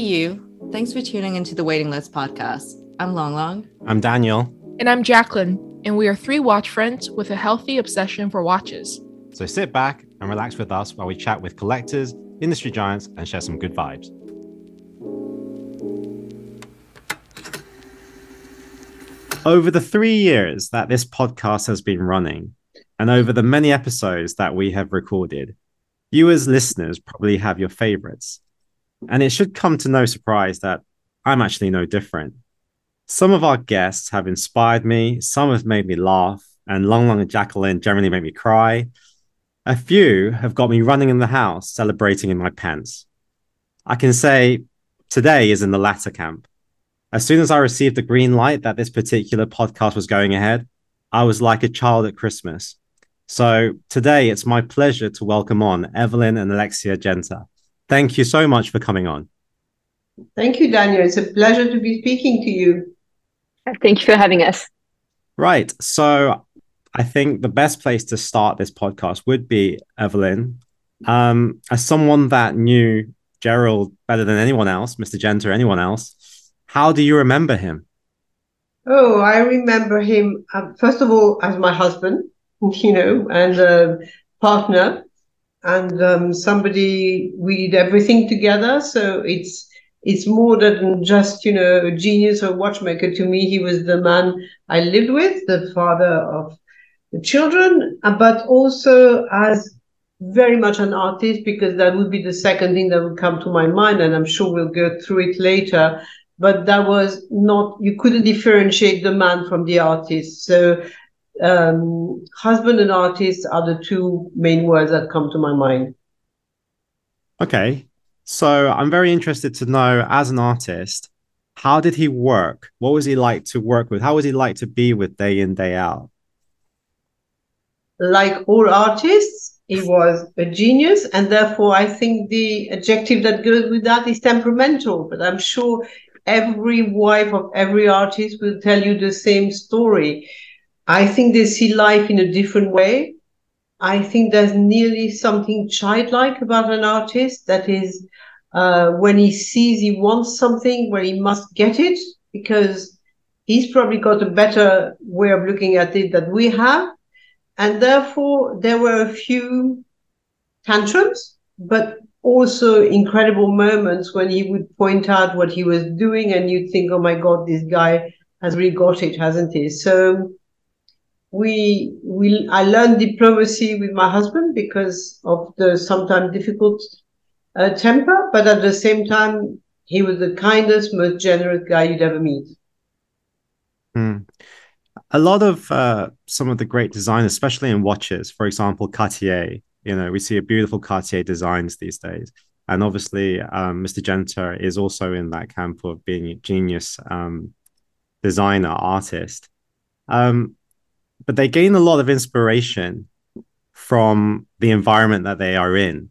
you. Thanks for tuning into the Waiting List podcast. I'm Long Long. I'm Daniel. And I'm Jacqueline. And we are three watch friends with a healthy obsession for watches. So sit back and relax with us while we chat with collectors, industry giants, and share some good vibes. Over the three years that this podcast has been running, and over the many episodes that we have recorded, you as listeners probably have your favorites. And it should come to no surprise that I'm actually no different. Some of our guests have inspired me, some have made me laugh, and Long Long and Jacqueline generally make me cry. A few have got me running in the house, celebrating in my pants. I can say today is in the latter camp. As soon as I received the green light that this particular podcast was going ahead, I was like a child at Christmas. So today it's my pleasure to welcome on Evelyne and Alexia Genta. Thank you so much for coming on. Thank you, Daniel. It's a pleasure to be speaking to you. Thank you for having us. Right. So I think the best place to start this podcast would be Evelyne. Um, as someone that knew Gerald better than anyone else, Mr. Genta, anyone else, how do you remember him? Oh, I remember him, uh, first of all, as my husband, you know, and a partner, and um, somebody, we did everything together. So it's, it's more than just, you know, a genius or watchmaker. To me, he was the man I lived with, the father of the children, uh, but also as very much an artist because that would be the second thing that would come to my mind and i'm sure we'll go through it later but that was not you couldn't differentiate the man from the artist so um, husband and artist are the two main words that come to my mind. Okay. So i'm very interested to know as an artist how did he work? What was he like to work with? How was he like to be with day in day out? Like all artists he was a genius and therefore i think the adjective that goes with that is temperamental but i'm sure every wife of every artist will tell you the same story. I think they see life in a different way. I think there's nearly something childlike about an artist that is uh, when he sees he wants something where he must get it because he's probably got a better way of looking at it than we have. And therefore, there were a few tantrums, but also incredible moments when he would point out what he was doing and you'd think, oh my God, this guy has really got it, hasn't he? So we, we, I learned diplomacy with my husband because of the sometimes difficult uh, temper, but at the same time, he was the kindest, most generous guy you'd ever meet. Mm. A lot of uh, some of the great designers, especially in watches, for example, Cartier, you know, we see a beautiful Cartier designs these days. And obviously, um, Mr. Genta is also in that camp of being a genius um, designer, artist. Um, but they gain a lot of inspiration from the environment that they are in.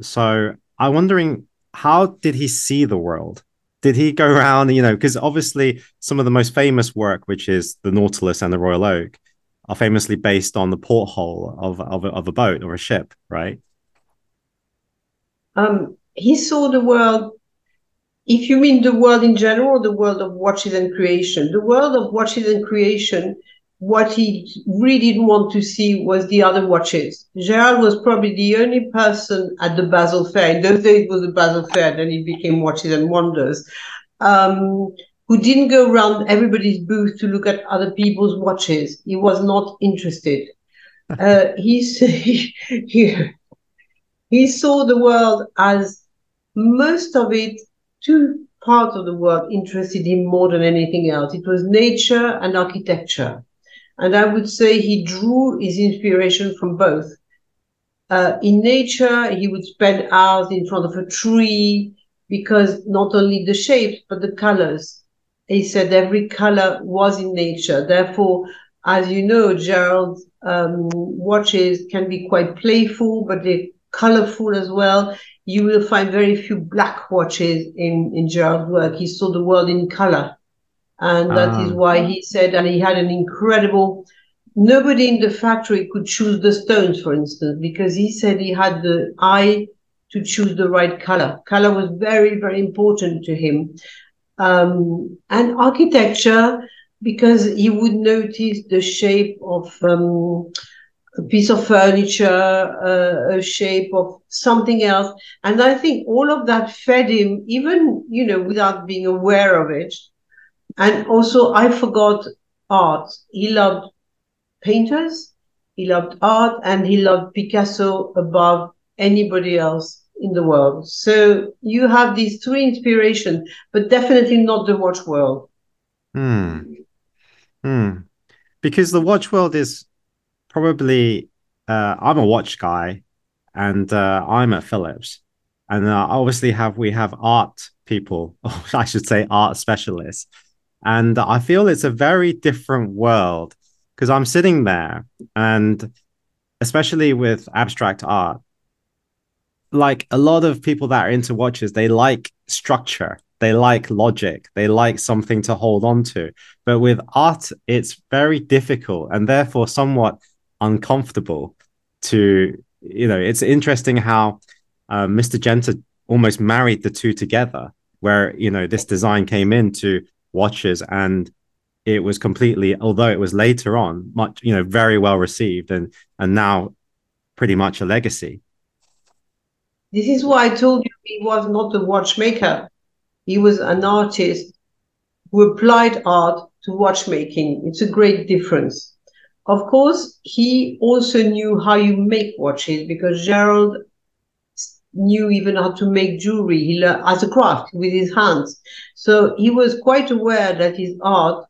So I'm wondering, how did he see the world? Did he go around, you know, because obviously some of the most famous work, which is the Nautilus and the Royal Oak, are famously based on the porthole of, of, of a boat or a ship, right? Um, he saw the world. If you mean the world in general, the world of watches and creation, the world of watches and creation, what he really didn't want to see was the other watches. Gerald was probably the only person at the Basel Fair. In those days, it was the Basel Fair, then it became Watches and Wonders. Um, who didn't go around everybody's booth to look at other people's watches. He was not interested. uh, he, he, he saw the world as most of it, two parts of the world interested him more than anything else. It was nature and architecture. And I would say he drew his inspiration from both. Uh, in nature, he would spend hours in front of a tree because not only the shapes, but the colors he said every color was in nature. Therefore, as you know, Gerald's um, watches can be quite playful, but they're colorful as well. You will find very few black watches in, in Gerald's work. He saw the world in color. And that is ah. why he said, and he had an incredible, nobody in the factory could choose the stones, for instance, because he said he had the eye to choose the right color. Color was very, very important to him. Um, and architecture, because he would notice the shape of um, a piece of furniture, uh, a shape of something else. And I think all of that fed him, even, you know, without being aware of it. And also, I forgot art. He loved painters, he loved art, and he loved Picasso above anybody else in the world. So you have these two inspirations, but definitely not the watch world. Hmm. Hmm. Because the watch world is probably uh, I'm a watch guy, and uh, I'm at Phillips, and uh, obviously have we have art people, or I should say art specialists, and I feel it's a very different world because I'm sitting there, and especially with abstract art, like a lot of people that are into watches, they like structure they like logic they like something to hold on to. But with art it's very difficult and therefore somewhat uncomfortable to you know it's interesting how uh, mr genta almost married the two together where you know this design came into watches and it was completely although it was later on much you know very well received and and now pretty much a legacy. This is why i told you he was not a watchmaker. He was an artist who applied art to watchmaking. It's a great difference. Of course, he also knew how you make watches because Gerald knew even how to make jewelry he learned as a craft with his hands. So he was quite aware that his art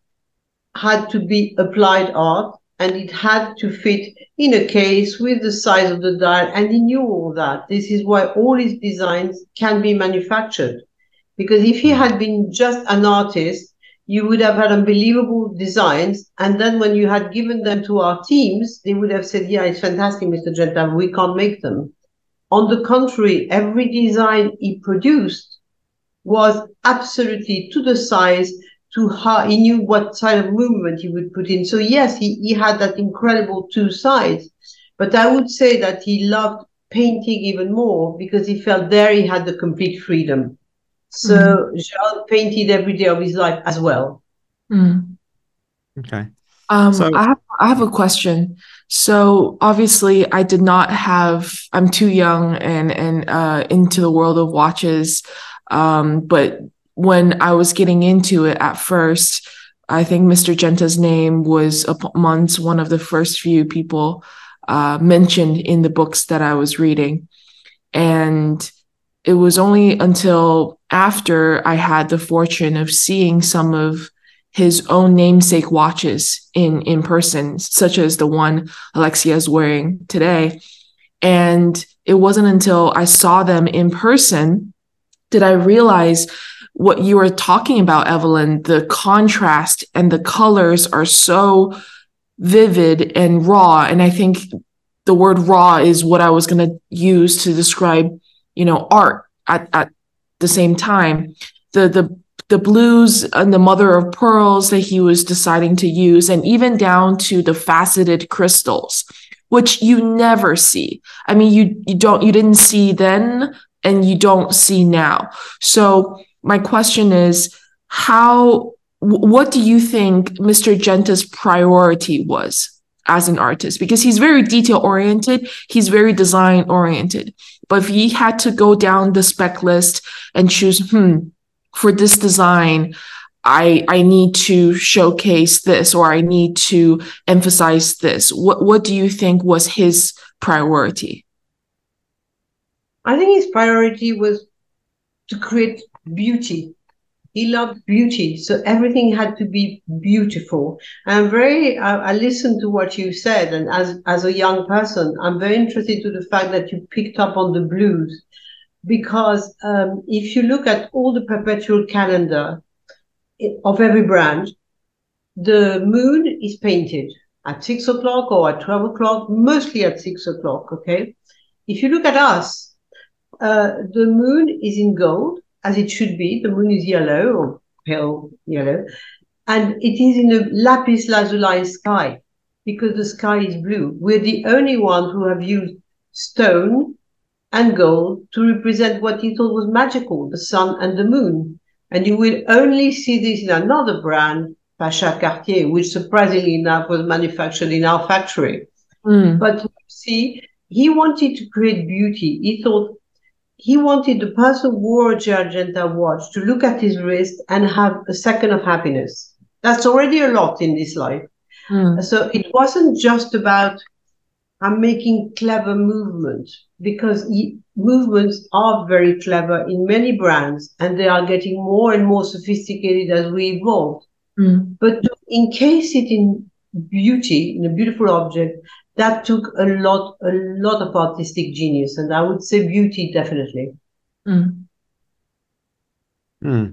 had to be applied art and it had to fit in a case with the size of the dial. And he knew all that. This is why all his designs can be manufactured. Because if he had been just an artist, you would have had unbelievable designs. And then when you had given them to our teams, they would have said, yeah, it's fantastic, Mr. Genta, we can't make them. On the contrary, every design he produced was absolutely to the size, to how he knew what side of movement he would put in. So yes, he, he had that incredible two sides. But I would say that he loved painting even more because he felt there he had the complete freedom. So mm. Jean painted every day of his life as well. Mm. Okay. Um, so, I have I have a question. So obviously, I did not have. I'm too young and and uh, into the world of watches. Um, but when I was getting into it at first, I think Mr. Genta's name was amongst one of the first few people uh, mentioned in the books that I was reading, and it was only until after I had the fortune of seeing some of his own namesake watches in in person, such as the one Alexia is wearing today. And it wasn't until I saw them in person did I realize what you were talking about, Evelyne. The contrast and the colors are so vivid and raw. And I think the word raw is what I was going to use to describe you know art at, at the same time the the the blues and the mother of pearls that he was deciding to use and even down to the faceted crystals which you never see. I mean you you don't you didn't see then and you don't see now. So my question is how what do you think mr genta's priority was as an artist? Because he's very detail oriented he's very design oriented but if he had to go down the spec list and choose, hmm, for this design, I I need to showcase this or I need to emphasize this. What what do you think was his priority? I think his priority was to create beauty he loved beauty so everything had to be beautiful and i'm very I, I listened to what you said and as as a young person i'm very interested to the fact that you picked up on the blues because um, if you look at all the perpetual calendar of every brand the moon is painted at six o'clock or at 12 o'clock mostly at six o'clock okay if you look at us uh, the moon is in gold as it should be. The moon is yellow or pale yellow, and it is in a lapis lazuli sky because the sky is blue. We're the only ones who have used stone and gold to represent what he thought was magical, the sun and the moon. And you will only see this in another brand, Pasha Cartier, which surprisingly enough was manufactured in our factory. Mm. But you see, he wanted to create beauty. He thought he wanted the person who wore a Gerald Genta watch to look at his wrist and have a second of happiness. That's already a lot in this life. Mm. So it wasn't just about I'm making clever movements because movements are very clever in many brands and they are getting more and more sophisticated as we evolve. Mm. But to encase it in beauty, in a beautiful object, that took a lot, a lot of artistic genius. And I would say beauty definitely. Mm. Hmm.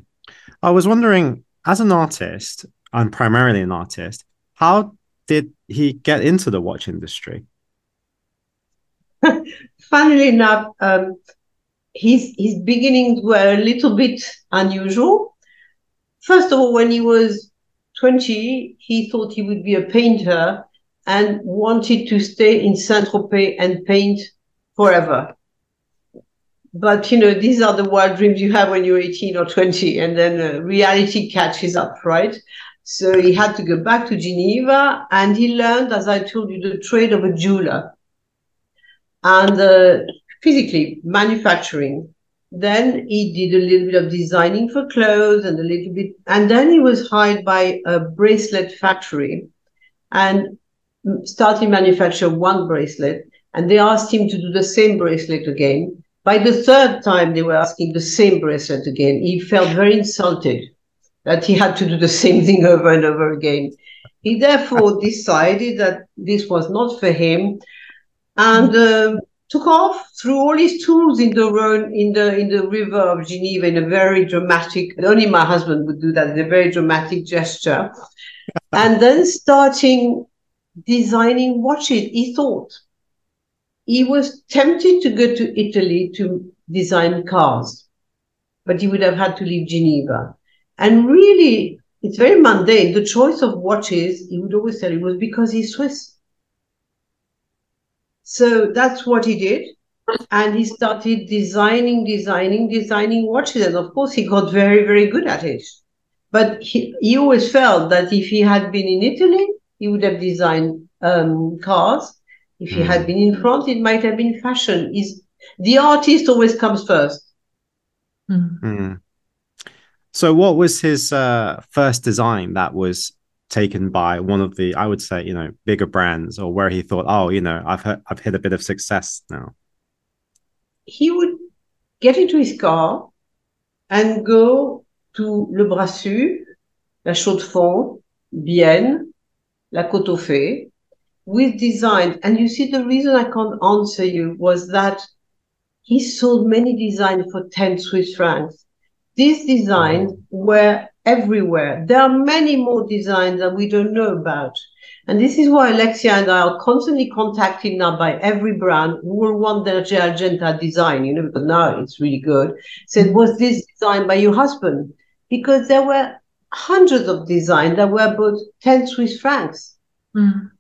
I was wondering, as an artist, I'm primarily an artist, how did he get into the watch industry? Funnily enough, um, his his beginnings were a little bit unusual. First of all, when he was 20, he thought he would be a painter and wanted to stay in Saint-Tropez and paint forever. But you know, these are the wild dreams you have when you're 18 or 20, and then uh, reality catches up, right? So he had to go back to Geneva, and he learned, as I told you, the trade of a jeweler and uh, physically manufacturing. Then he did a little bit of designing for clothes and a little bit, and then he was hired by a bracelet factory and started manufacture one bracelet. And they asked him to do the same bracelet again. By the third time, they were asking the same bracelet again. He felt very insulted that he had to do the same thing over and over again. He therefore decided that this was not for him and um, took off, threw all his tools in the Rhone, in the in the river of Geneva in a very dramatic. Only my husband would do that in a very dramatic gesture, and then starting designing watches. He thought he was tempted to go to Italy to design cars, but he would have had to leave Geneva. And really, it's very mundane. The choice of watches, he would always tell you, was because he's Swiss. So that's what he did. And he started designing, designing, designing watches. And of course, he got very, very good at it. But he, he always felt that if he had been in Italy, he would have designed um, cars. If he had been in France, it might have been fashion. Is the artist always comes first. Mm. Hmm. So, what was his uh, first design that was taken by one of the, I would say, you know, bigger brands, or where he thought, oh, you know, I've hit, I've hit a bit of success now? He would get into his car and go to Le Brassus, La Chaux-de-Fonds, Bienne, La Côte aux Fées, with design. And you see, the reason I can't answer you was that he sold many designs for 10 Swiss francs. These designs mm-hmm. were everywhere. There are many more designs that we don't know about. And this is why Alexia and I are constantly contacted now by every brand who will want their Gerald Genta design, you know, because now it's really good. Said, was this designed by your husband? Because there were hundreds of designs that were about 10 Swiss francs. Mm.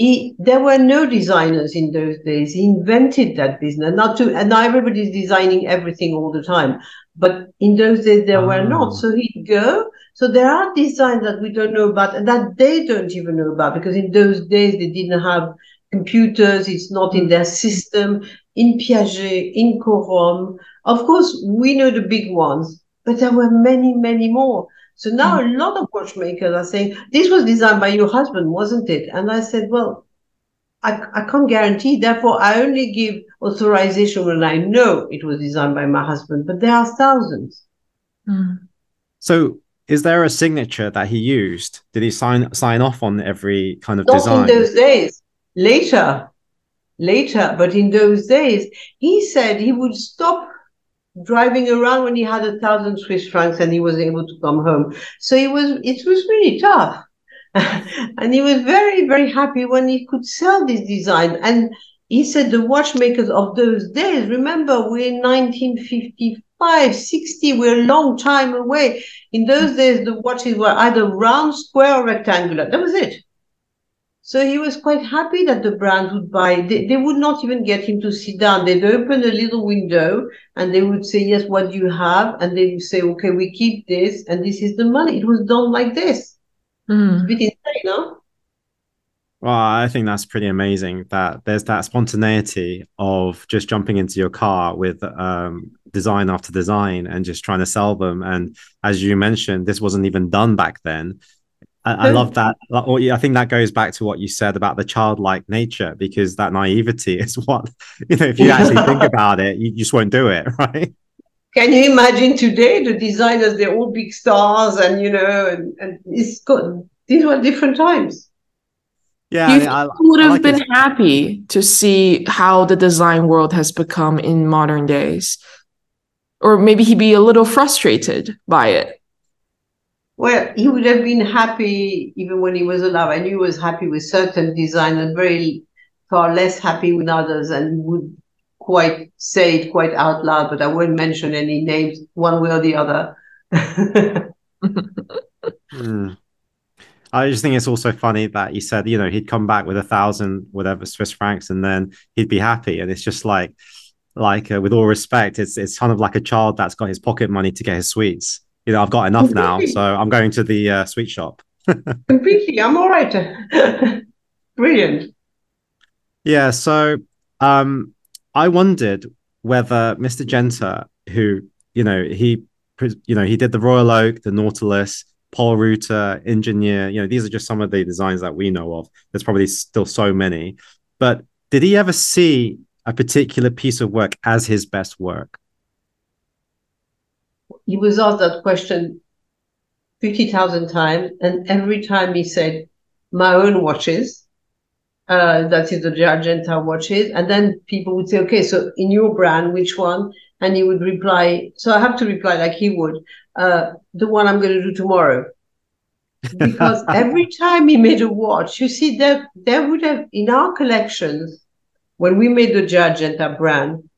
He, there were no designers in those days. He invented that business. Not to, and now everybody's designing everything all the time. But in those days, there were Oh. not. Mm. So he'd go. So there are designs that we don't know about and that they don't even know about because in those days, they didn't have computers. It's not in their system. In Piaget, in Corum. Of course, we know the big ones, but there were many, many more. So now a lot of watchmakers are saying, this was designed by your husband, wasn't it? And I said, well, I, I can't guarantee. Therefore, I only give authorization when I know it was designed by my husband, but there are thousands. Mm. So, is there a signature that he used? Did he sign sign off on every kind of Not design? in those days, later, later, but in those days, he said he would stop driving around when he had a thousand Swiss francs and he was able to come home. So it was, it was really tough. and he was very, very happy when he could sell this design. And he said the watchmakers of those days, remember, we're in 1955, 60, we're a long time away. In those days, the watches were either round, square, or rectangular. That was it. So he was quite happy that the brand would buy. They, they would not even get him to sit down. They'd open a little window and they would say, yes, what do you have? And they would say, okay, we keep this and this is the money. It was done like this. Mm. It's a bit insane, huh? Well, I think that's pretty amazing that there's that spontaneity of just jumping into your car with um, design after design and just trying to sell them. And as you mentioned, this wasn't even done back then. I, I love that. I think that goes back to what you said about the childlike nature, because that naivety is what, you know, if you actually think about it, you just won't do it, right? Can you imagine today the designers, they're all big stars and, you know, and, and it's good. These were different times. Yeah, Do you I- think I- you would I have like been this- happy to see how the design world has become in modern days? Or maybe he'd be a little frustrated by it. Well, he would have been happy even when he was alive. I knew he was happy with certain design and very far less happy with others and would quite say it quite out loud, but I won't mention any names one way or the other. Hmm. I just think it's also funny that you said, you know, he'd come back with a thousand whatever Swiss francs, and then he'd be happy. And it's just like, like uh, with all respect, it's it's kind of like a child that's got his pocket money to get his sweets. You know, I've got enough now, so I'm going to the uh, sweet shop. Completely, I'm all right. Brilliant. Yeah. So, um, I wondered whether Mr. Genta, who you know he, you know, he did the Royal Oak, the Nautilus, Polerouter, Engineer. You know, these are just some of the designs that we know of. There's probably still so many. But did he ever see a particular piece of work as his best work? He was asked that question 50,000 times, and every time he said, My own watches. Uh, that is the Argenta watches. And then people would say, Okay, so in your brand, which one? And he would reply, So I have to reply like he would, uh, the one I'm going to do tomorrow. because every time he made a watch, you see, there, there would have, in our collections, when we made the Argenta brand,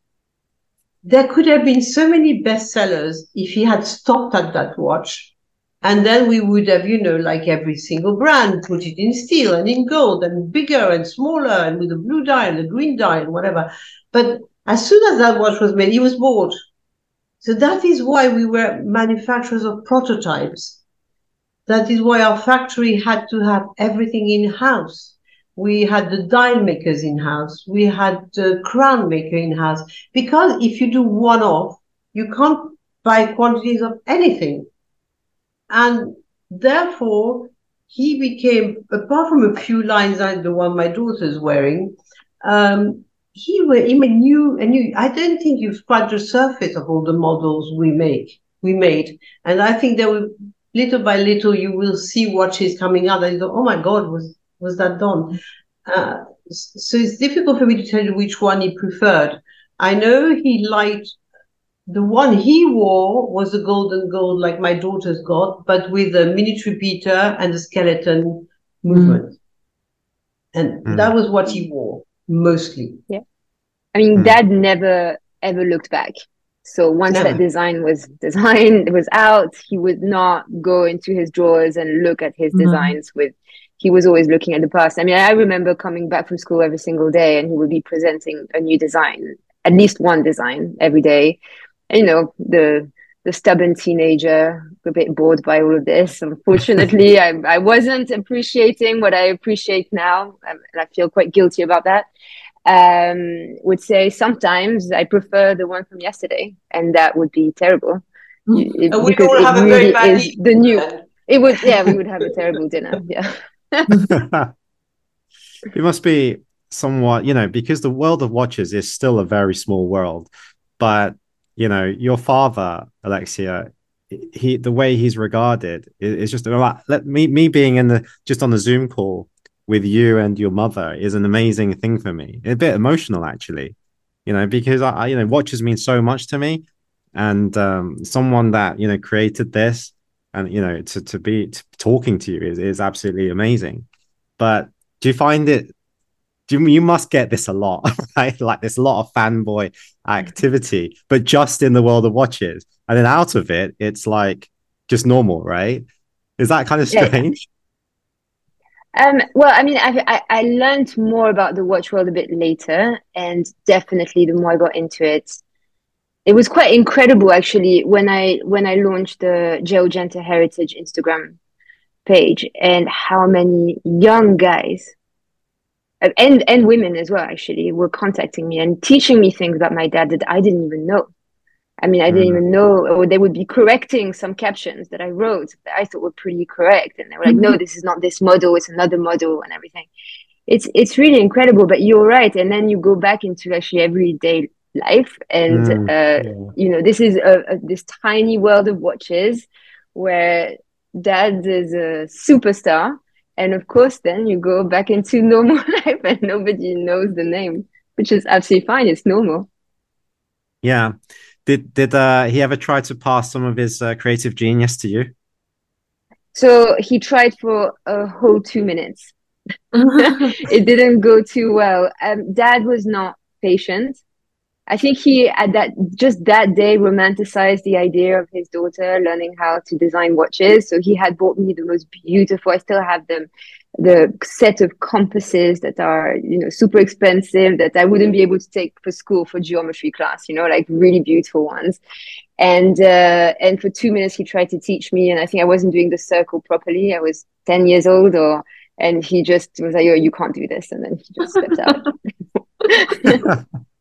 there could have been so many bestsellers if he had stopped at that watch. And then we would have, you know, like every single brand, put it in steel and in gold and bigger and smaller and with a blue die and a green die and whatever. But as soon as that watch was made, he was bored. So that is why we were manufacturers of prototypes. That is why our factory had to have everything in house. We had the dial makers in house. We had the crown maker in house. Because if you do one off, you can't buy quantities of anything. And therefore, he became, apart from a few lines like the one my daughter's wearing, um, he were he knew and knew. I don't think you've scratched the surface of all the models we make we made, and I think there little by little you will see watches coming out and you go, oh my god, was was that done? Uh, so it's difficult for me to tell you which one he preferred. I know he liked the one he wore was a golden gold like my daughter's got, but with a minute repeater and a skeleton movement. And Mm. that was what he wore mostly. Yeah. I mean, Hmm. Dad never ever looked back. So once Never. that design was designed, it was out, he would not go into his drawers and look at his Mhm. designs with he was always looking at the past. I mean, I remember coming back from school every single day and he would be presenting a new design, at least one design every day. And, you know, the the stubborn teenager, a bit bored by all of this. Unfortunately, I, I wasn't appreciating what I appreciate now. Um, and I feel quite guilty about that um, would say sometimes I prefer the one from yesterday, and that would be terrible. Mm. It- And we all have a very bad is the new. It would, yeah, we would have a terrible dinner. Yeah, it must be somewhat, you know, because the world of watches is still a very small world. But, you know, your father, Alexia, he the way he's regarded is, just let me me being in the just on the Zoom call with you and your mother is an amazing thing for me. A bit emotional actually, you know, because I you know, watches mean so much to me. And um someone that, you know, created this and you know, to to be to, talking to you is is absolutely amazing. But do you find it do you, you must get this a lot right like there's a lot of fanboy activity but just in the world of watches and then out of it it's like just normal right is that kind of Yeah. strange Um, well, I mean, I, I, I learned more about the watch world a bit later, and definitely the more I got into it, it was quite incredible actually when I when I launched the Genta Heritage Instagram page and how many young guys and and women as well actually were contacting me and teaching me things about my dad that I didn't even know. I mean, I didn't mm. even know, or they would be correcting some captions that I wrote that I thought were pretty correct, and they were like, mm-hmm. "No, this is not this model; it's another model," and everything. It's it's really incredible. But you're right, and then you go back into actually everyday life, and mm. uh, yeah. you know, this is a, a, this tiny world of watches where dad is a superstar, and of course, then you go back into normal life, and nobody knows the name, which is absolutely fine. It's normal. Yeah did did uh, he ever try to pass some of his uh, creative genius to you? So he tried for a whole two minutes. it didn't go too well. Um, Dad was not patient. I think he at that just that day romanticized the idea of his daughter learning how to design watches. So he had bought me the most beautiful. I still have them the set of compasses that are you know super expensive that I wouldn't be able to take for school for geometry class you know like really beautiful ones and uh, and for two minutes he tried to teach me and I think I wasn't doing the circle properly I was 10 years old or and he just was like oh you can't do this and then he just stepped out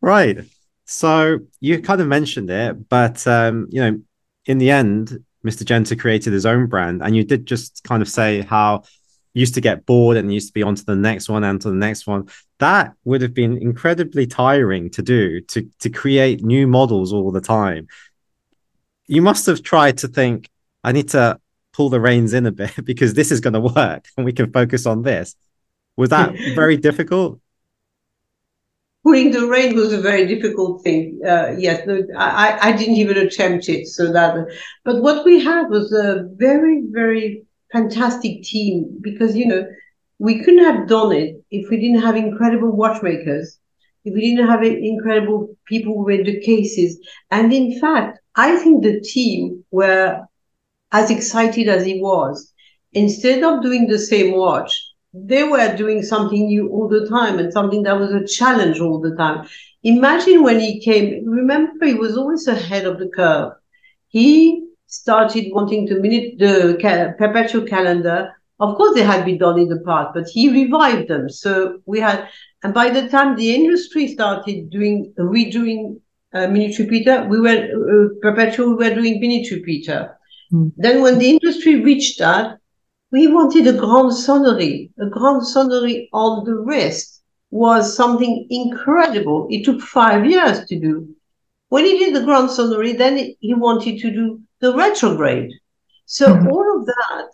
right so you kind of mentioned it but um you know in the end Mr. Genta created his own brand, and you did just kind of say how used to get bored and used to be on to the next one and to the next one. That would have been incredibly tiring to do to to create new models all the time. You must have tried to think, I need to pull the reins in a bit because this is going to work and we can focus on this. Was that very difficult? Pulling the rein was a very difficult thing. Uh, yes, I, I didn't even attempt it. So that, but what we had was a very, very fantastic team because, you know, we couldn't have done it if we didn't have incredible watchmakers, if we didn't have incredible people who made the cases. And in fact, I think the team were as excited as he was. Instead of doing the same watch, they were doing something new all the time and something that was a challenge all the time. Imagine when he came, remember, he was always ahead of the curve. He started wanting to minute the perpetual calendar. Of course, they had been done in the past, but he revived them. So we had, and by the time the industry started doing, redoing uh, minute repeater, we were, uh, perpetual, we were doing minute repeater. Mm. Then when the industry reached that, we wanted a grand sonnerie. A grand sonnerie on the wrist was something incredible. It took five years to do. When he did the grand sonnerie, then he wanted to do the retrograde. So mm-hmm. all of that,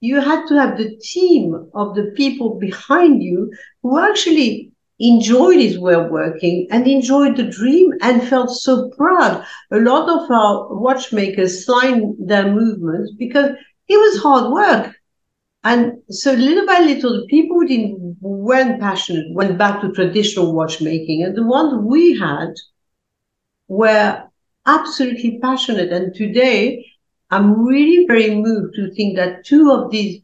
you had to have the team of the people behind you who actually enjoyed his way of working and enjoyed the dream and felt so proud. A lot of our watchmakers signed their movements because it was hard work. And so little by little, the people who didn't, weren't passionate went back to traditional watchmaking. And the ones we had were absolutely passionate. And today, I'm really very moved to think that two of these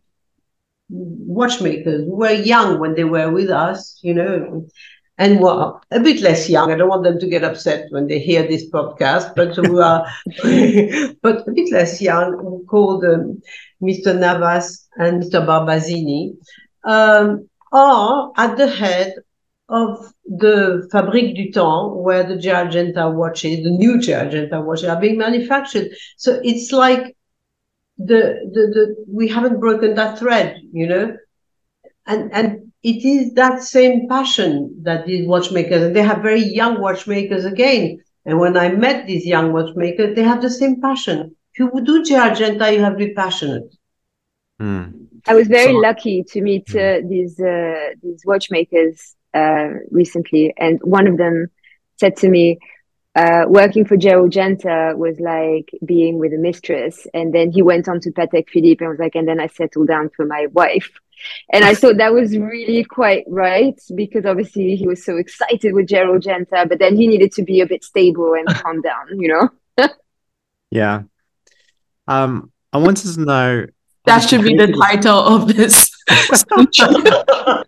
watchmakers were young when they were with us, you know, and were a bit less young. I don't want them to get upset when they hear this podcast, but who are, but a bit less young, who called um, Mr. Navas and Mr. Barbasini, um, are at the head of the Fabrique du Temps, where the Gerald Genta watches, the new Gerald Genta watches, are being manufactured. So it's like the, the, the, we haven't broken that thread, you know? And, and it is that same passion that these watchmakers, and they have very young watchmakers again. And when I met these young watchmakers, they have the same passion. If you would do Gerald Genta, you have to be passionate. Mm. I was very so, lucky to meet hmm. uh, these uh, these watchmakers uh, recently, and one of them said to me, uh, "Working for Genta was like being with a mistress." And then he went on to Patek Philippe and was like, "And then I settled down for my wife." And I thought that was really quite right because obviously he was so excited with Gerald Genta, but then he needed to be a bit stable and calm down, you know? yeah. Um, I wanted to know That should be the title of this.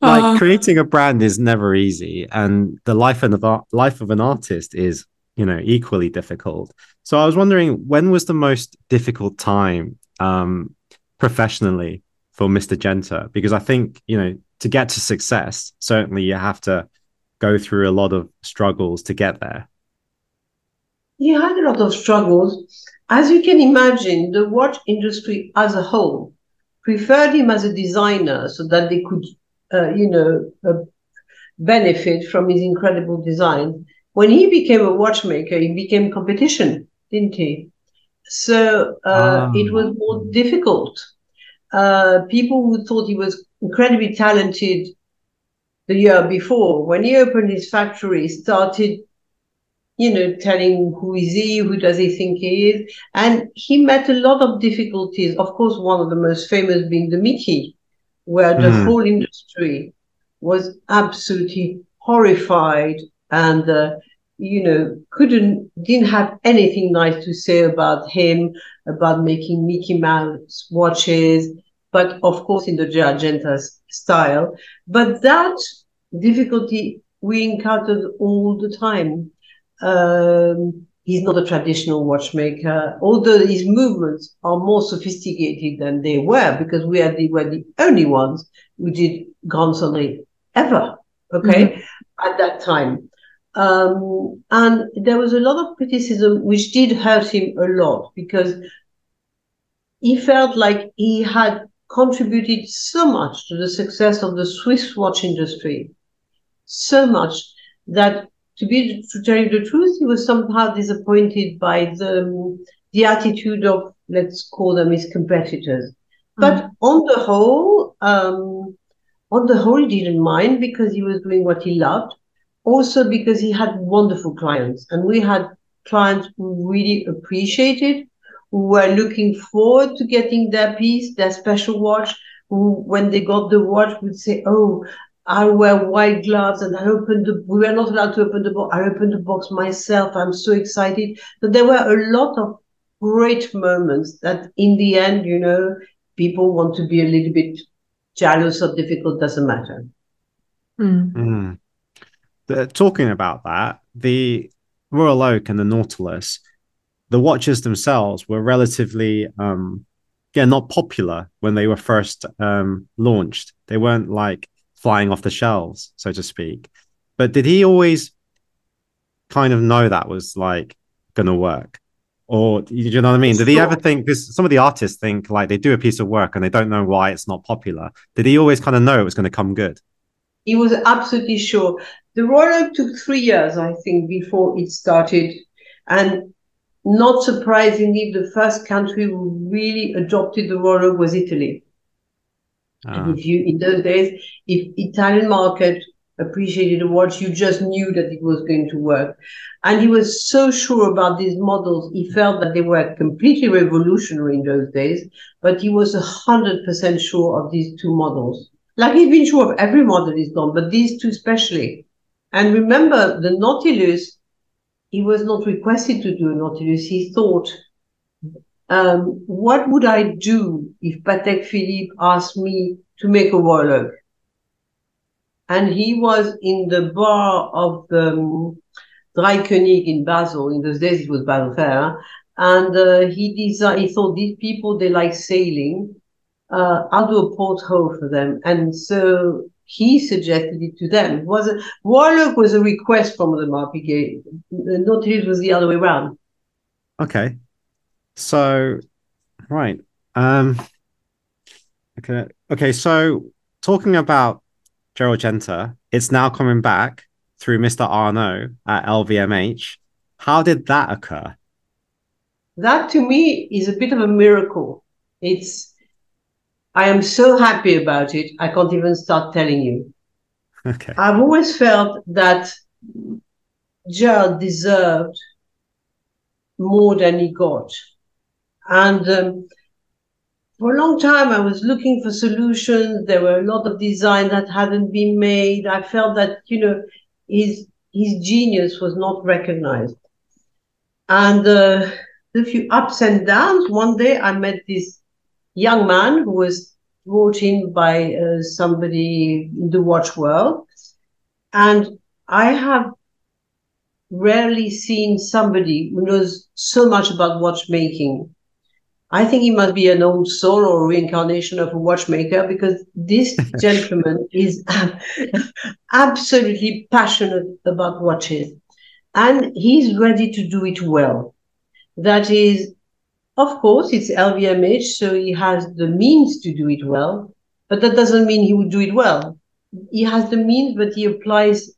like Uh, creating a brand is never easy and the life of the life of an artist is you know equally difficult so i was wondering when was the most difficult time um professionally for mr genta because i think you know to get to success certainly you have to go through a lot of struggles to get there he had a lot of struggles. As you can imagine, the watch industry as a whole preferred him as a designer so that they could, uh, you know, uh, benefit from his incredible design. When he became a watchmaker, he became competition, didn't he? So uh, Ah. it was more difficult. Uh, people who thought he was incredibly talented the year before, when he opened his factory, started you know, telling who is he, who does he think he is. And he met a lot of difficulties. Of course, one of the most famous being the Mickey, where the Mhm. whole industry was absolutely horrified and, uh, you know, couldn't, didn't have anything nice to say about him, about making Mickey Mouse watches, but of course in the Gerald Genta style. But that difficulty we encountered all the time. Um, he's not a traditional watchmaker, although his movements are more sophisticated than they were because we are the, were the only ones who did Grand Sonnerie ever, okay, at that time. Um, and there was a lot of criticism which did hurt him a lot because he felt like he had contributed so much to the success of the Swiss watch industry, so much that to be to tell you the truth, he was somehow disappointed by the the attitude of let's call them his competitors. But on the whole, um, on the whole, he didn't mind because he was doing what he loved. Also because he had wonderful clients, and we had clients who really appreciated, who were looking forward to getting their piece, their special watch. Who, when they got the watch, would say, "Oh, I wear white gloves and I opened the, we were not allowed to open the box. I opened the box myself. I'm so excited. So there were a lot of great moments that in the end, you know, people want to be a little bit jealous or difficult, doesn't matter. mm, Mm. The- talking about that, the Royal Oak and the Nautilus, the watches themselves were relatively, um, yeah, not popular when they were first um, launched. They weren't like flying off the shelves, so to speak. But did he always kind of know that was like going to work? Or you know what I mean? Did he ever think this? Some of the artists think like they do a piece of work and they don't know why it's not popular. Did he always kind of know it was going to come good? He was absolutely sure. The Royal Oak took three years, I think, before it started. And not surprisingly, the first country who really adopted the Royal Oak was Italy. Uh, if you, in those days, if Italian market appreciated a watch, you just knew that it was going to work. And he was so sure about these models. He felt that they were completely revolutionary in those days, but he was a hundred percent sure of these two models. Like he's been sure of every model he's done, but these two especially. And remember the Nautilus, he was not requested to do a Nautilus. He thought, um, what would I do if Patek Philippe asked me to make a Oak? And he was in the bar of the um, Dreikönig in Basel. In those days, it was Basel Fair. And uh, he designed, he thought these people, they like sailing. Uh, I'll do a porthole for them. And so he suggested it to them. It was a, Warlock was a request from the. The Nautilus was the other way around. Okay. So, right. Um, okay. Okay. So, talking about Gerald Genta, it's now coming back through Mr. Arnaud at LVMH. How did that occur? that to me is a bit of a miracle. It's, I am so happy about it. I can't even start telling you. Okay. I've always felt that Gerald deserved more than he got. And um, for a long time, I was looking for solutions. There were a lot of design that hadn't been made. I felt that, you know, his, his genius was not recognized. And uh, a few ups and downs. One day I met this young man who was brought in by uh, somebody in the watch world. And I have rarely seen somebody who knows so much about watchmaking. I think he must be an old soul or a reincarnation of a watchmaker because this gentleman is absolutely passionate about watches and he's ready to do it well. That is, of course, it's LVMH, so he has the means to do it well, but that doesn't mean he would do it well. He has the means, but he applies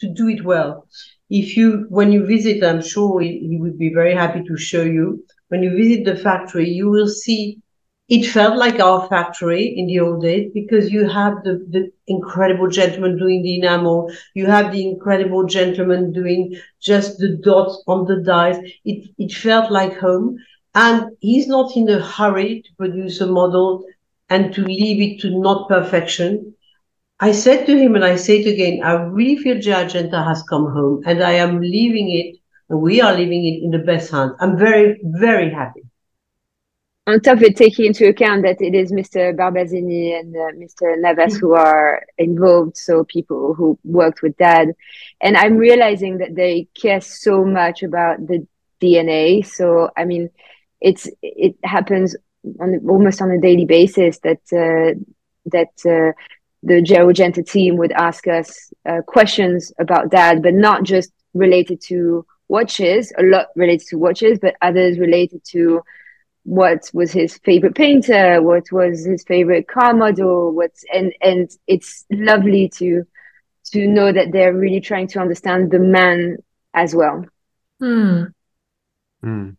to do it well. If you, when you visit, I'm sure he, would be very happy to show you. When you visit the factory, you will see it felt like our factory in the old days because you have the, the incredible gentleman doing the enamel. You have the incredible gentleman doing just the dots on the dies. It, it felt like home. And he's not in a hurry to produce a model and to leave it to not perfection. I said to him, and I say it again, I really feel Gerald Genta has come home and I am leaving it, and we are leaving it in the best hands. I'm very, very happy on top of it, taking into account that it is Mr. Barbasini and uh, Mr. Navas who are involved, so people who worked with Dad, and I'm realizing that they care so much about the DNA. So I mean, it's it happens on almost on a daily basis that uh, that uh, the Gerald Genta team would ask us uh, questions about Dad, but not just related to watches. A lot related to watches, but others related to what was his favorite painter, what was his favorite car model, what's and and it's lovely to to know that they're really trying to understand the man as well. Hmm. Hmm.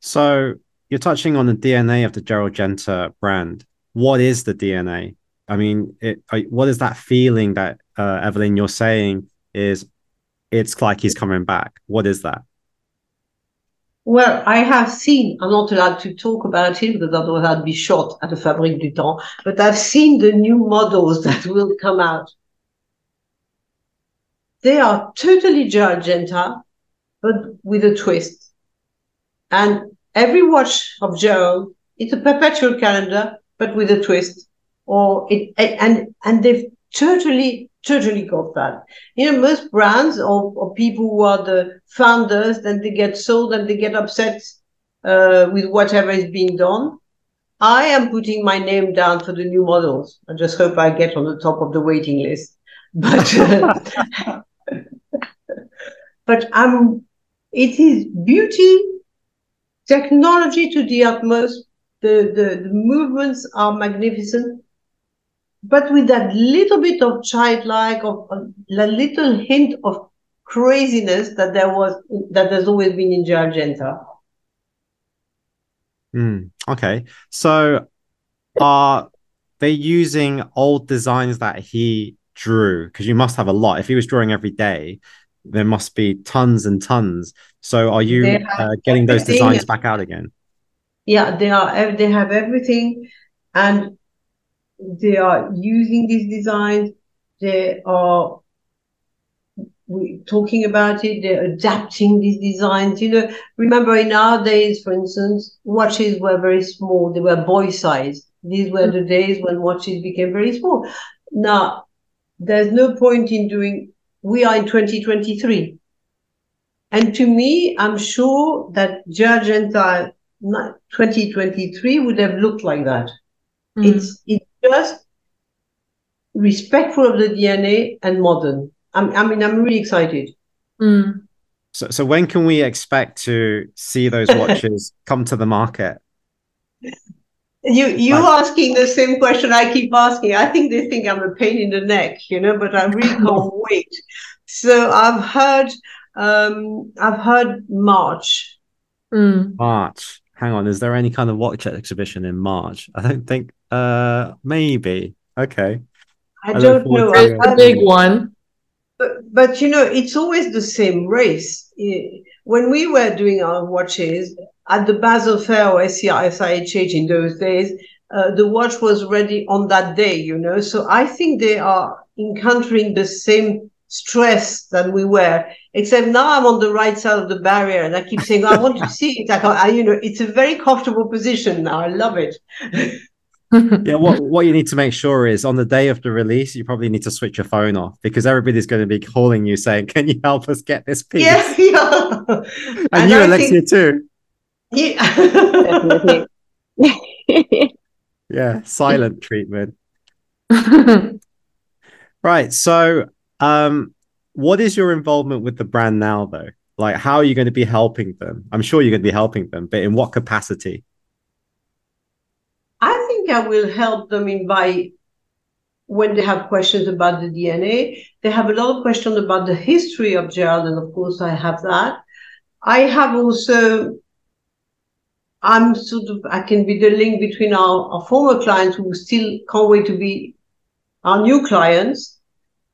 So you're touching on the DNA of the Gerald Genta brand. What is the DNA? I mean, it, what is that feeling that uh, Evelyne you're saying is it's like he's coming back? What is that? Well, I have seen, I'm not allowed to talk about it because otherwise I'd be shot at the Fabrique du Temps, but I've seen the new models that will come out. They are totally Gerald Genta, but with a twist. And every watch of Gerald, it's a perpetual calendar, but with a twist. Or it, and, and they've totally totally got that. You know, most brands or, or people who are the founders, then they get sold and they get upset uh, with whatever is being done. I am putting my name down for the new models. I just hope I get on the top of the waiting list. But uh, but I'm. It is beauty, technology to the utmost. The, the, the movements are magnificent but with that little bit of childlike, of a little hint of craziness that there was that there's always been in Gerald Genta. Mm, okay, so are they using old designs that he drew? Because you must have a lot. If he was drawing every day, there must be tons and tons. So are you uh, getting those designs back out again? Yeah, they are. They have everything, and they are using these designs, they are we talking about it, they're adapting these designs. You know, remember in our days, for instance, watches were very small, they were boy size. These were the days when watches became very small. Now, there's no point in doing, we are in 2023. And to me, I'm sure that Gerald Genta 2023 would have looked like that. Mm. It's, it's just respectful of the DNA and modern. I'm, I mean, I'm really excited. Mm. So, so when can we expect to see those watches come to the market? You you like, asking the same question I keep asking. I think they think I'm a pain in the neck, you know, but I really can't wait. So I've heard um I've heard March. Mm. March. Hang on, is there any kind of watch exhibition in March? I don't think uh, maybe. Okay. I, I don't know. a big one. But, but you know, it's always the same race. When we were doing our watches at the Basel Fair or SIHH in those days, uh, the watch was ready on that day, you know. So I think they are encountering the same stress that we were. Except now I'm on the right side of the barrier, and I keep saying I want to see it. I, can, I, you know, it's a very comfortable position now. I love it. yeah, what what you need to make sure is on the day of the release, you probably need to switch your phone off because everybody's going to be calling you saying, "Can you help us get this piece?" Yeah, yeah. and, And you, I Alexia, think- too. Yeah. Definitely. Yeah, silent treatment. Right. So, um, what is your involvement with the brand now, though? Like, how are you going to be helping them? I'm sure you're going to be helping them, but in what capacity? I think I will help them in by when they have questions about the DNA. They have a lot of questions about the history of Gerald, and of course I have that. I have also I'm sort of I can be the link between our, our former clients who still can't wait to be our new clients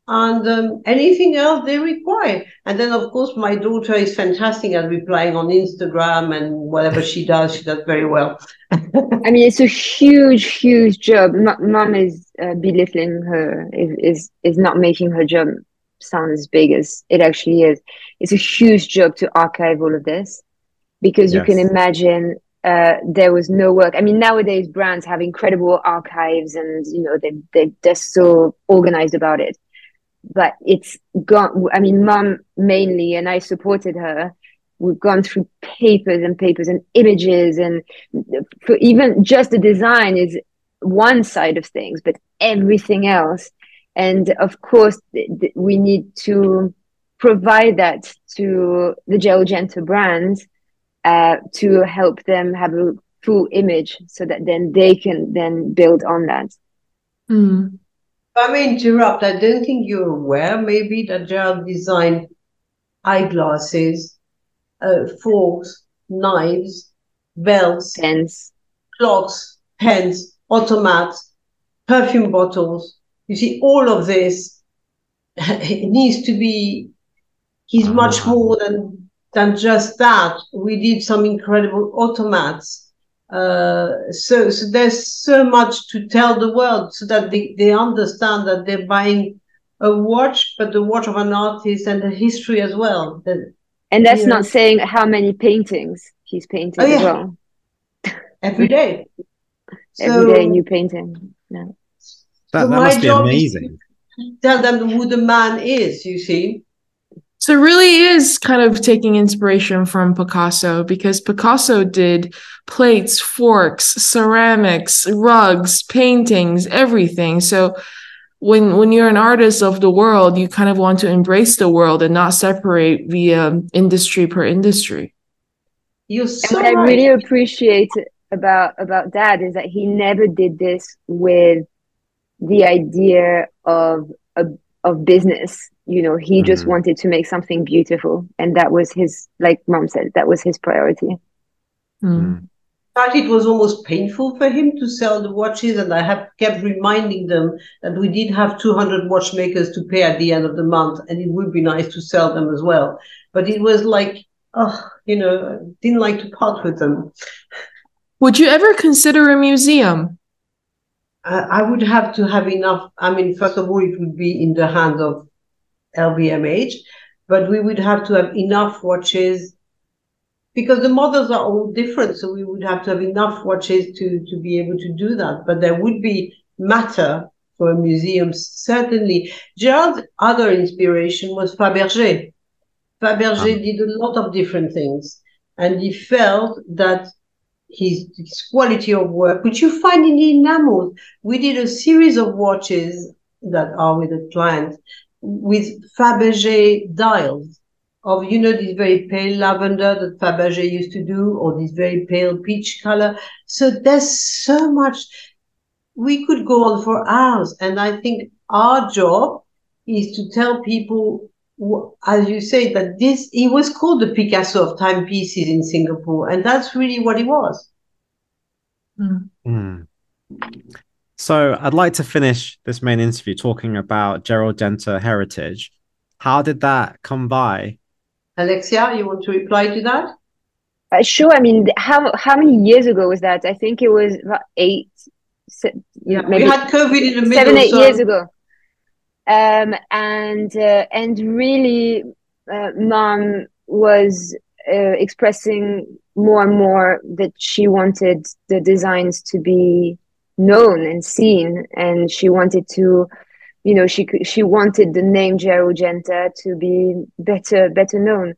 and um, anything else they require. And then of course my daughter is fantastic at replying on Instagram and whatever she does, she does very well. I mean, it's a huge, huge job. M- Mom is uh, belittling her, is, is is not making her job sound as big as it actually is. It's a huge job to archive all of this because you can imagine uh, there was no work. I mean, nowadays brands have incredible archives, and you know they they they're so organized about it. But it's gone. I mean, Mom mainly, and I supported her. We've gone through papers and papers and images and for even just the design is one side of things, but everything else. And of course, th- th- we need to provide that to the Gerald Genta brand uh, to help them have a full image so that then they can then build on that. Mm. If I may interrupt, I don't think you're aware maybe that Gerald designed eyeglasses, uh, forks, knives, belts, Pens. clocks, pens, automats, perfume bottles. You see, all of this it needs to be, he's much Ah. more than, than just that. We did some incredible automats. Uh, so, so there's so much to tell the world so that they, they understand that they're buying a watch, but the watch of an artist and the history as well. That And that's Yeah. not saying how many paintings he's painted Oh, as well. every day. Every day, a new painting. Yeah. That, So that must be amazing. tell them who the man is, you see. So it really is kind of taking inspiration from Picasso because Picasso did plates, forks, ceramics, rugs, paintings, everything. So when when you're an artist of the world, you kind of want to embrace the world and not separate via industry per industry. You're And so what I really appreciate about about Dad is that he never did this with the idea of a, of business. You know, he just Mhm. wanted to make something beautiful, and that was his, like Mom said, that was his priority. Mm. In fact, it was almost painful for him to sell the watches, and I have kept reminding them that we did have 200 watchmakers to pay at the end of the month, and it would be nice to sell them as well. But it was like, oh, you know, didn't like to part with them. Would you ever consider a museum? I, I would have to have enough. I mean, first of all, it would be in the hands of LVMH, but we would have to have enough watches because the models are all different. So we would have to have enough watches to, to be able to do that. But there would be matter for a museum, certainly. Gerald's other inspiration was Fabergé. Fabergé Ah. did a lot of different things, and he felt that his, his quality of work, which you find in the enamels, we did a series of watches that are with a client with Fabergé dials of, you know, this very pale lavender that Fabergé used to do, or this very pale peach color. So there's so much we could go on for hours. And I think our job is to tell people, as you say, that this, he was called the Picasso of timepieces in Singapore. And that's really what he was. Mm. Mm. So I'd like to finish this main interview talking about Gerald Genta heritage. How did that come by? Alexia, you want to reply to that? Uh, sure. I mean, how how many years ago was that? I think it was about eight, se- Yeah, maybe we had COVID in the middle. seven, eight so years ago. um, and uh, and really, uh, mom was uh, expressing more and more that she wanted the designs to be known and seen, and she wanted to, you know, she she wanted the name Gerald Genta to be better better known,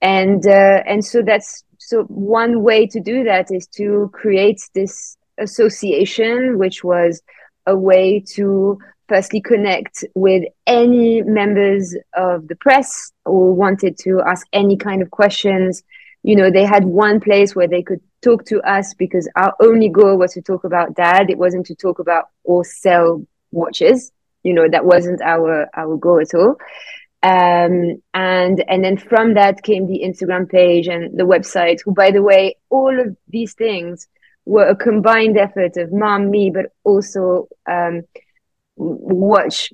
and uh, and so that's so one way to do that is to create this association, which was a way to firstly connect with any members of the press who wanted to ask any kind of questions. You know, they had one place where they could talk to us because our only goal was to talk about dad. It wasn't to talk about or sell watches. You know, that wasn't our our goal at all. Um, and and then from that came the Instagram page and the website. Who, by the way, all of these things were a combined effort of mom, me, but also um, watch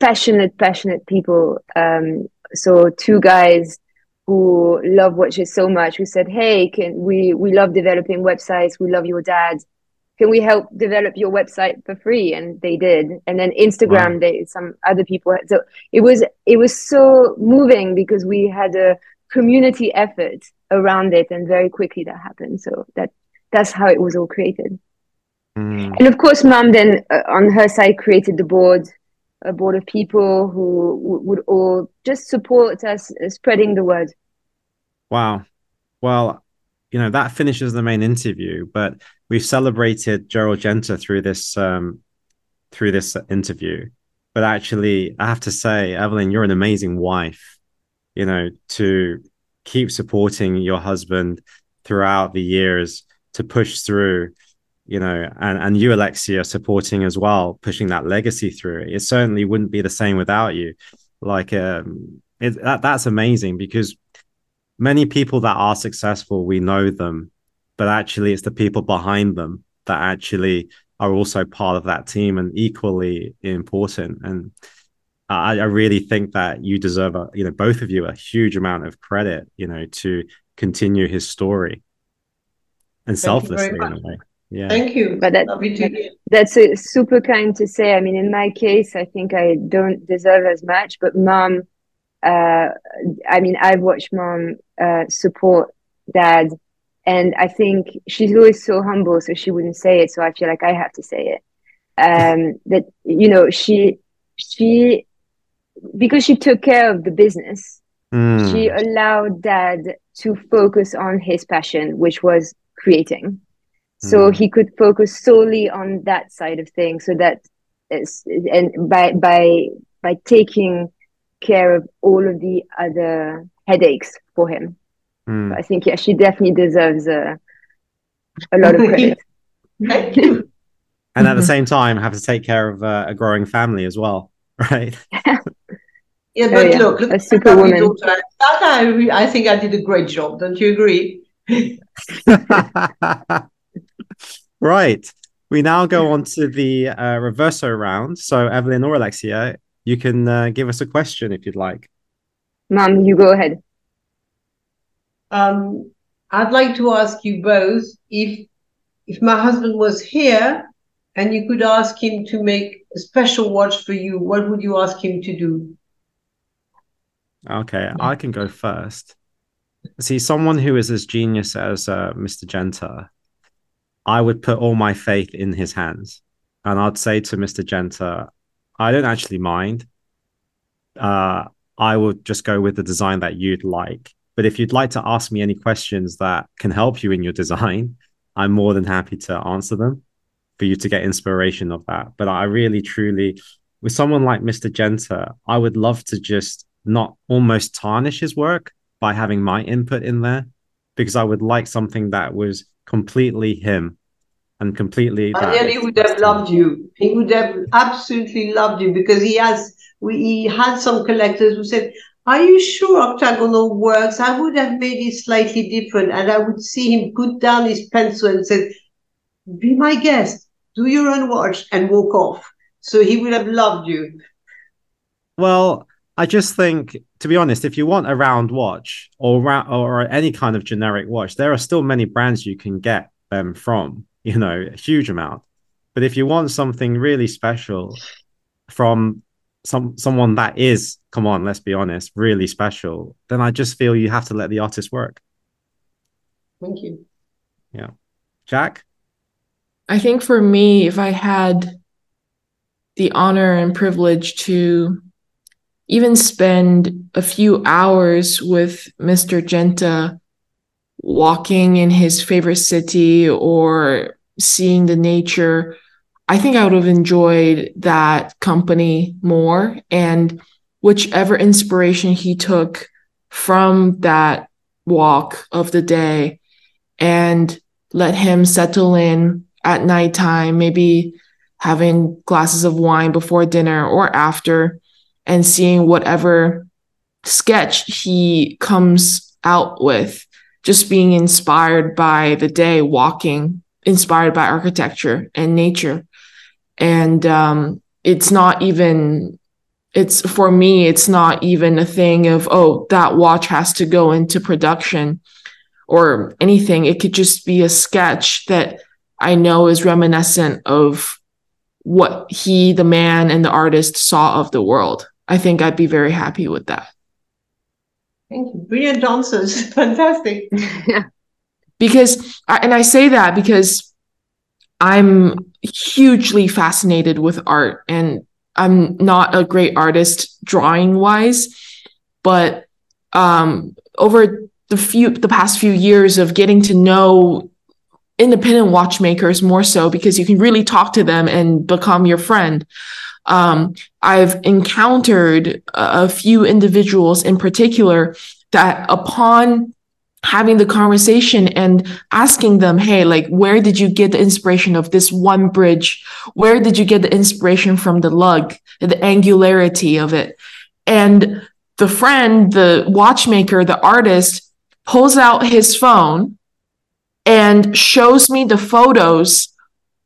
passionate, passionate people. Um, so two guys who love watches so much who said, "Hey, can we we love developing websites. We love your dad. Can we help develop your website for free?" And they did. And then Instagram, wow. they some other people. So it was it was so moving because we had a community effort around it, and very quickly that happened. So that that's how it was all created. Mm. And of course, mom then uh, on her side created the board, a board of people who w- would all just support us uh, spreading the word. Wow. Well, you know, that finishes the main interview, but we've celebrated Gerald Genta through this um through this interview. But actually, I have to say, Evelyne, you're an amazing wife, you know, to keep supporting your husband throughout the years to push through you know and and you alexia supporting as well pushing that legacy through. It certainly wouldn't be the same without you. Like um it, that that's amazing because many people that are successful we know them but actually it's the people behind them that actually are also part of that team and equally important. And I, I really think that you deserve a you know both of you a huge amount of credit you know to continue his story. And selflessly in a way. Yeah. Thank you. But that, that's a super kind to say. I mean, in my case, I think I don't deserve as much, but mom, uh, I mean, I've watched mom uh, support dad, and I think she's always so humble, so she wouldn't say it. So I feel like I have to say it. Um, that you know, she she because she took care of the business, mm. she allowed dad to focus on his passion, which was creating so mm. he could focus solely on that side of things so that is, and by by by taking care of all of the other headaches for him. Mm. i think yeah she definitely deserves a, a lot of credit. And at the same time have to take care of uh, a growing family as well right? Yeah but oh, yeah. look look a superwoman. that I, I think i did a great job don't you agree right. We now go on to the uh, reverso round. So, Evelyne or Alexia, you can uh, give us a question if you'd like. Mom, you go ahead. Um, I'd like to ask you both if if my husband was here and you could ask him to make a special watch for you, what would you ask him to do? Okay, I can go first. See, someone who is as genius as uh, Mr. Genta, I would put all my faith in his hands. And I'd say to Mr. Genta, I don't actually mind. Uh, I would just go with the design that you'd like. But if you'd like to ask me any questions that can help you in your design, I'm more than happy to answer them for you to get inspiration of that. But I really, truly, with someone like Mr. Genta, I would love to just not almost tarnish his work, by having my input in there because I would like something that was completely him and completely. And he would have loved you. He would have absolutely loved you because he has. We he had some collectors who said, "Are you sure octagonal works? I would have made it slightly different." And I would see him put down his pencil and said, "Be my guest. Do your own watch and walk off." So he would have loved you. Well, I just think, to be honest, if you want a round watch or or any kind of generic watch, there are still many brands you can get them from. You know, a huge amount. But if you want something really special from some someone that is, come on, let's be honest, really special, then I just feel you have to let the artist work. Thank you. Yeah. Jack? I think for me, if I had the honor and privilege to even spend a few hours with Mr. Genta walking in his favorite city or seeing the nature, I think I would have enjoyed that company more. And whichever inspiration he took from that walk of the day and let him settle in at nighttime, maybe having glasses of wine before dinner or after, and seeing whatever sketch he comes out with, just being inspired by the day, walking, inspired by architecture and nature. And um, it's not even, it's for me, it's not even a thing of, oh, that watch has to go into production or anything. It could just be a sketch that I know is reminiscent of what he, the man, and the artist saw of the world. I think I'd be very happy with that. Thank you. Brilliant answers. Fantastic. because, and I say that because I'm hugely fascinated with art and I'm not a great artist drawing wise, but um, over the few the past few years of getting to know independent watchmakers more so because you can really talk to them and become your friend. Um, I've encountered a few individuals in particular that upon having the conversation and asking them, hey, like, where did you get the inspiration of this one bridge? Where did you get the inspiration from the lug, the angularity of it? And the friend, the watchmaker, the artist pulls out his phone and shows me the photos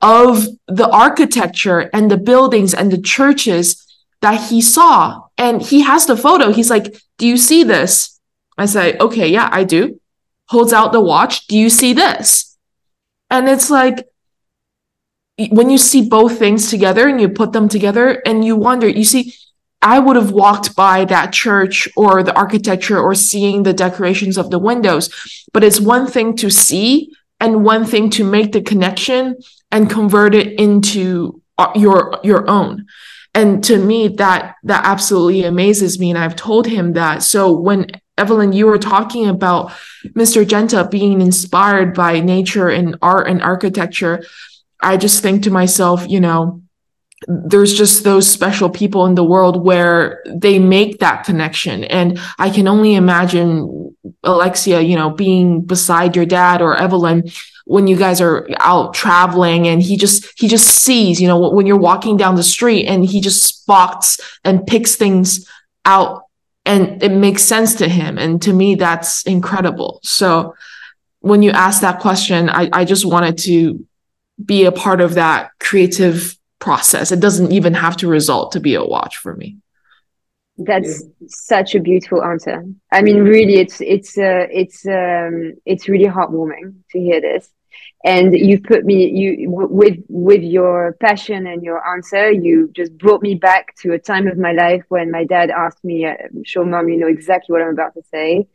of the architecture and the buildings and the churches that he saw. And he has the photo. He's like, Do you see this? I say, Okay, yeah, I do. Holds out the watch. Do you see this? And it's like, when you see both things together and you put them together and you wonder, you see, I would have walked by that church or the architecture or seeing the decorations of the windows. But it's one thing to see and one thing to make the connection and convert it into uh, your your own. And to me, that that absolutely amazes me. And I've told him that. So when Evelyne, you were talking about Mr. Genta being inspired by nature and art and architecture. I just think to myself, you know, there's just those special people in the world where they make that connection and i can only imagine alexia you know being beside your dad or evelyne when you guys are out traveling and he just he just sees you know when you're walking down the street and he just spots and picks things out and it makes sense to him and to me that's incredible so when you ask that question i, I just wanted to be a part of that creative process. It doesn't even have to result to be a watch for me. That's such a beautiful answer. I mean, really, it's it's uh, it's um, it's really heartwarming to hear this. And you've put me you with with your passion and your answer. You just brought me back to a time of my life when my dad asked me. Uh, I'm sure, mom, you know exactly what I'm about to say.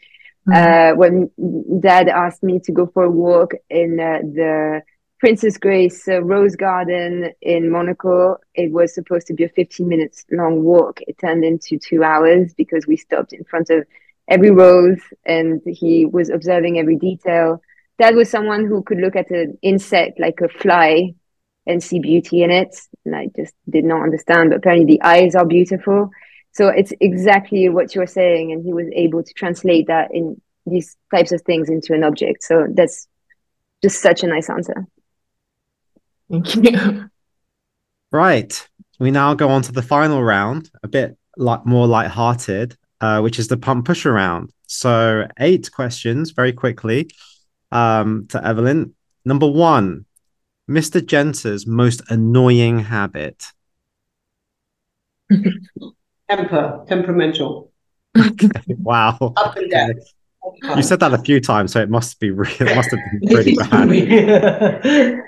Mm-hmm. Uh, when dad asked me to go for a walk in uh, the Princess Grace uh, Rose Garden in Monaco. It was supposed to be a 15 minutes long walk. It turned into two hours because we stopped in front of every rose and he was observing every detail. That was someone who could look at an insect like a fly and see beauty in it. And I just did not understand, but apparently the eyes are beautiful. So it's exactly what you're saying. And he was able to translate that in these types of things into an object. So that's just such a nice answer. Thank you. Right. We now go on to the final round, a bit like more light-hearted, uh, which is the pump push round. So eight questions very quickly um, to Evelyne. Number one, Mr. Genta's most annoying habit. Temper, temperamental. wow. Up and down. You said that a few times, so it must be real. It must have been pretty bad.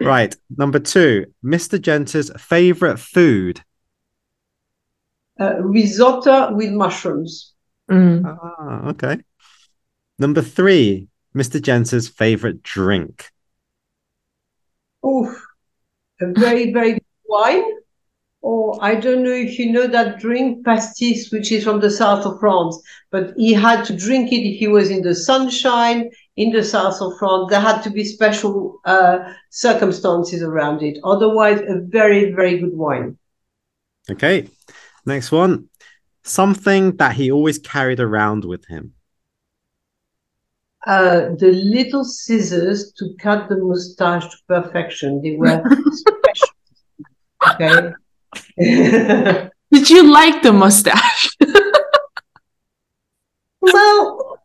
Right. Number two, Mr. Genta's favorite food. uh, risotto with mushrooms. Mm. Ah, okay. Number three, Mr. Genta's favorite drink. Oh, a very, very good wine. Or I don't know if you know that drink pastis, which is from the south of France, but he had to drink it if he was in the sunshine in the south of France. There had to be special uh, circumstances around it. Otherwise, a very, very good wine. Okay. Next one. Something that he always carried around with him. Uh, the little scissors to cut the mustache to perfection. They were special. Okay. Did you like the mustache? well,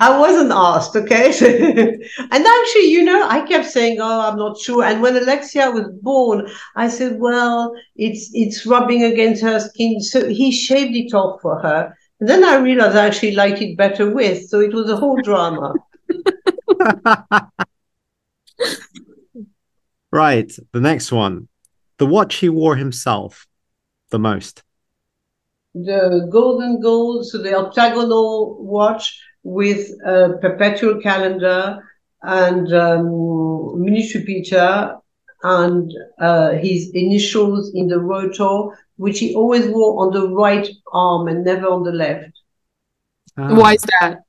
I wasn't asked, okay? and actually, you know, I kept saying, "Oh, I'm not sure." And when Alexia was born, I said, "Well, it's it's rubbing against her skin." So he shaved it off for her. And then I realized I actually liked it better with. So it was a whole drama. right. The next one. The watch he wore himself the most. The golden gold, so the octagonal watch with a perpetual calendar and um, minute repeater and uh, his initials in the rotor, which he always wore on the right arm and never on the left. Ah, Why is that?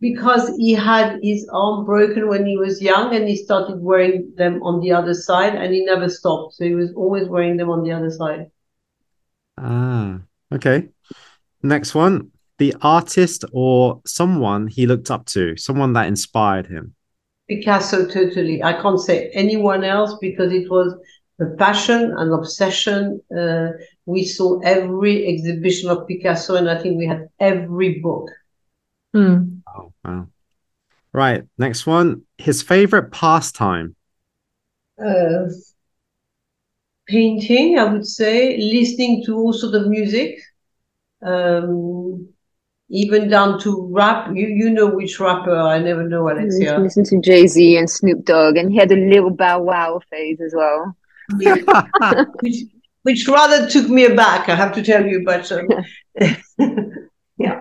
Because he had his arm broken when he was young and he started wearing them on the other side and he never stopped. So he was always wearing them on the other side. Ah, okay. Next one. The artist or someone he looked up to, someone that inspired him. Picasso, totally. I can't say anyone else because it was a passion, an obsession. Uh, we saw every exhibition of Picasso, and I think we had every book. Mm. Oh, wow. Right. Next one. His favorite pastime. Uh, painting, I would say, listening to all sort of music, um, even down to rap. You you know which rapper? I never know, what it's Alexia. Listen to Jay Z and Snoop Dogg, and he had a little Bow Wow phase as well. which which rather took me aback, I have to tell you. But um, yeah.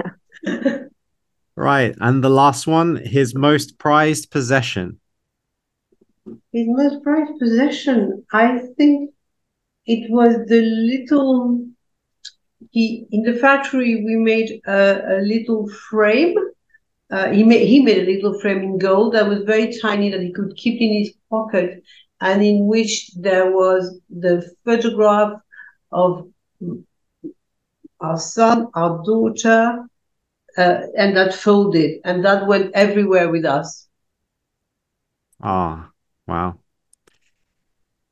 right. And the last one. His most prized possession. His most prized possession, I think it was the little. He in the factory we made a, a little frame. Uh, he made he made a little frame in gold that was very tiny that he could keep in his pocket, and in which there was the photograph of our son, our daughter, uh, and that folded, and that went everywhere with us. Ah, wow.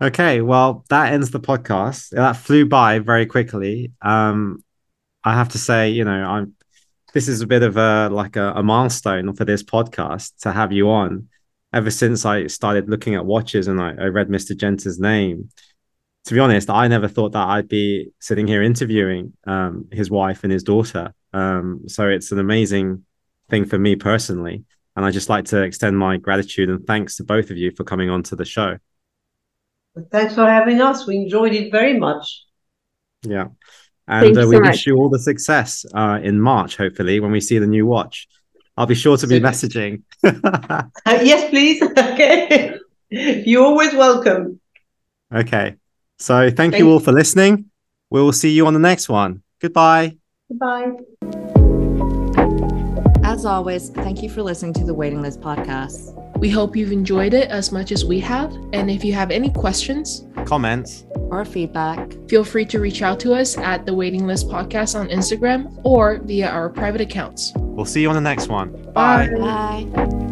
Okay, well, that ends the podcast. That flew by very quickly. Um, I have to say, you know, I'm this is a bit of a like a, a milestone for this podcast to have you on. Ever since I started looking at watches and I, I read Mr. Genta's name, to be honest, I never thought that I'd be sitting here interviewing um, his wife and his daughter. Um, so it's an amazing thing for me personally. And I just like to extend my gratitude and thanks to both of you for coming on to the show. Thanks for having us. We enjoyed it very much. Yeah. And uh, we so wish much. you all the success uh, in March, hopefully, when we see the new watch. I'll be sure to be Super. messaging. Uh, yes, please. okay. You're always welcome. okay. So thank Thank- you all for listening. We will see you on the next one. Goodbye. Goodbye. As always, thank you for listening to the Waiting List podcast. We hope you've enjoyed it as much as we have. And if you have any questions, Comments. Or feedback. feel free to reach out to us at the Waiting List Podcast on Instagram or via our private accounts. We'll see you on the next one. Bye. Bye.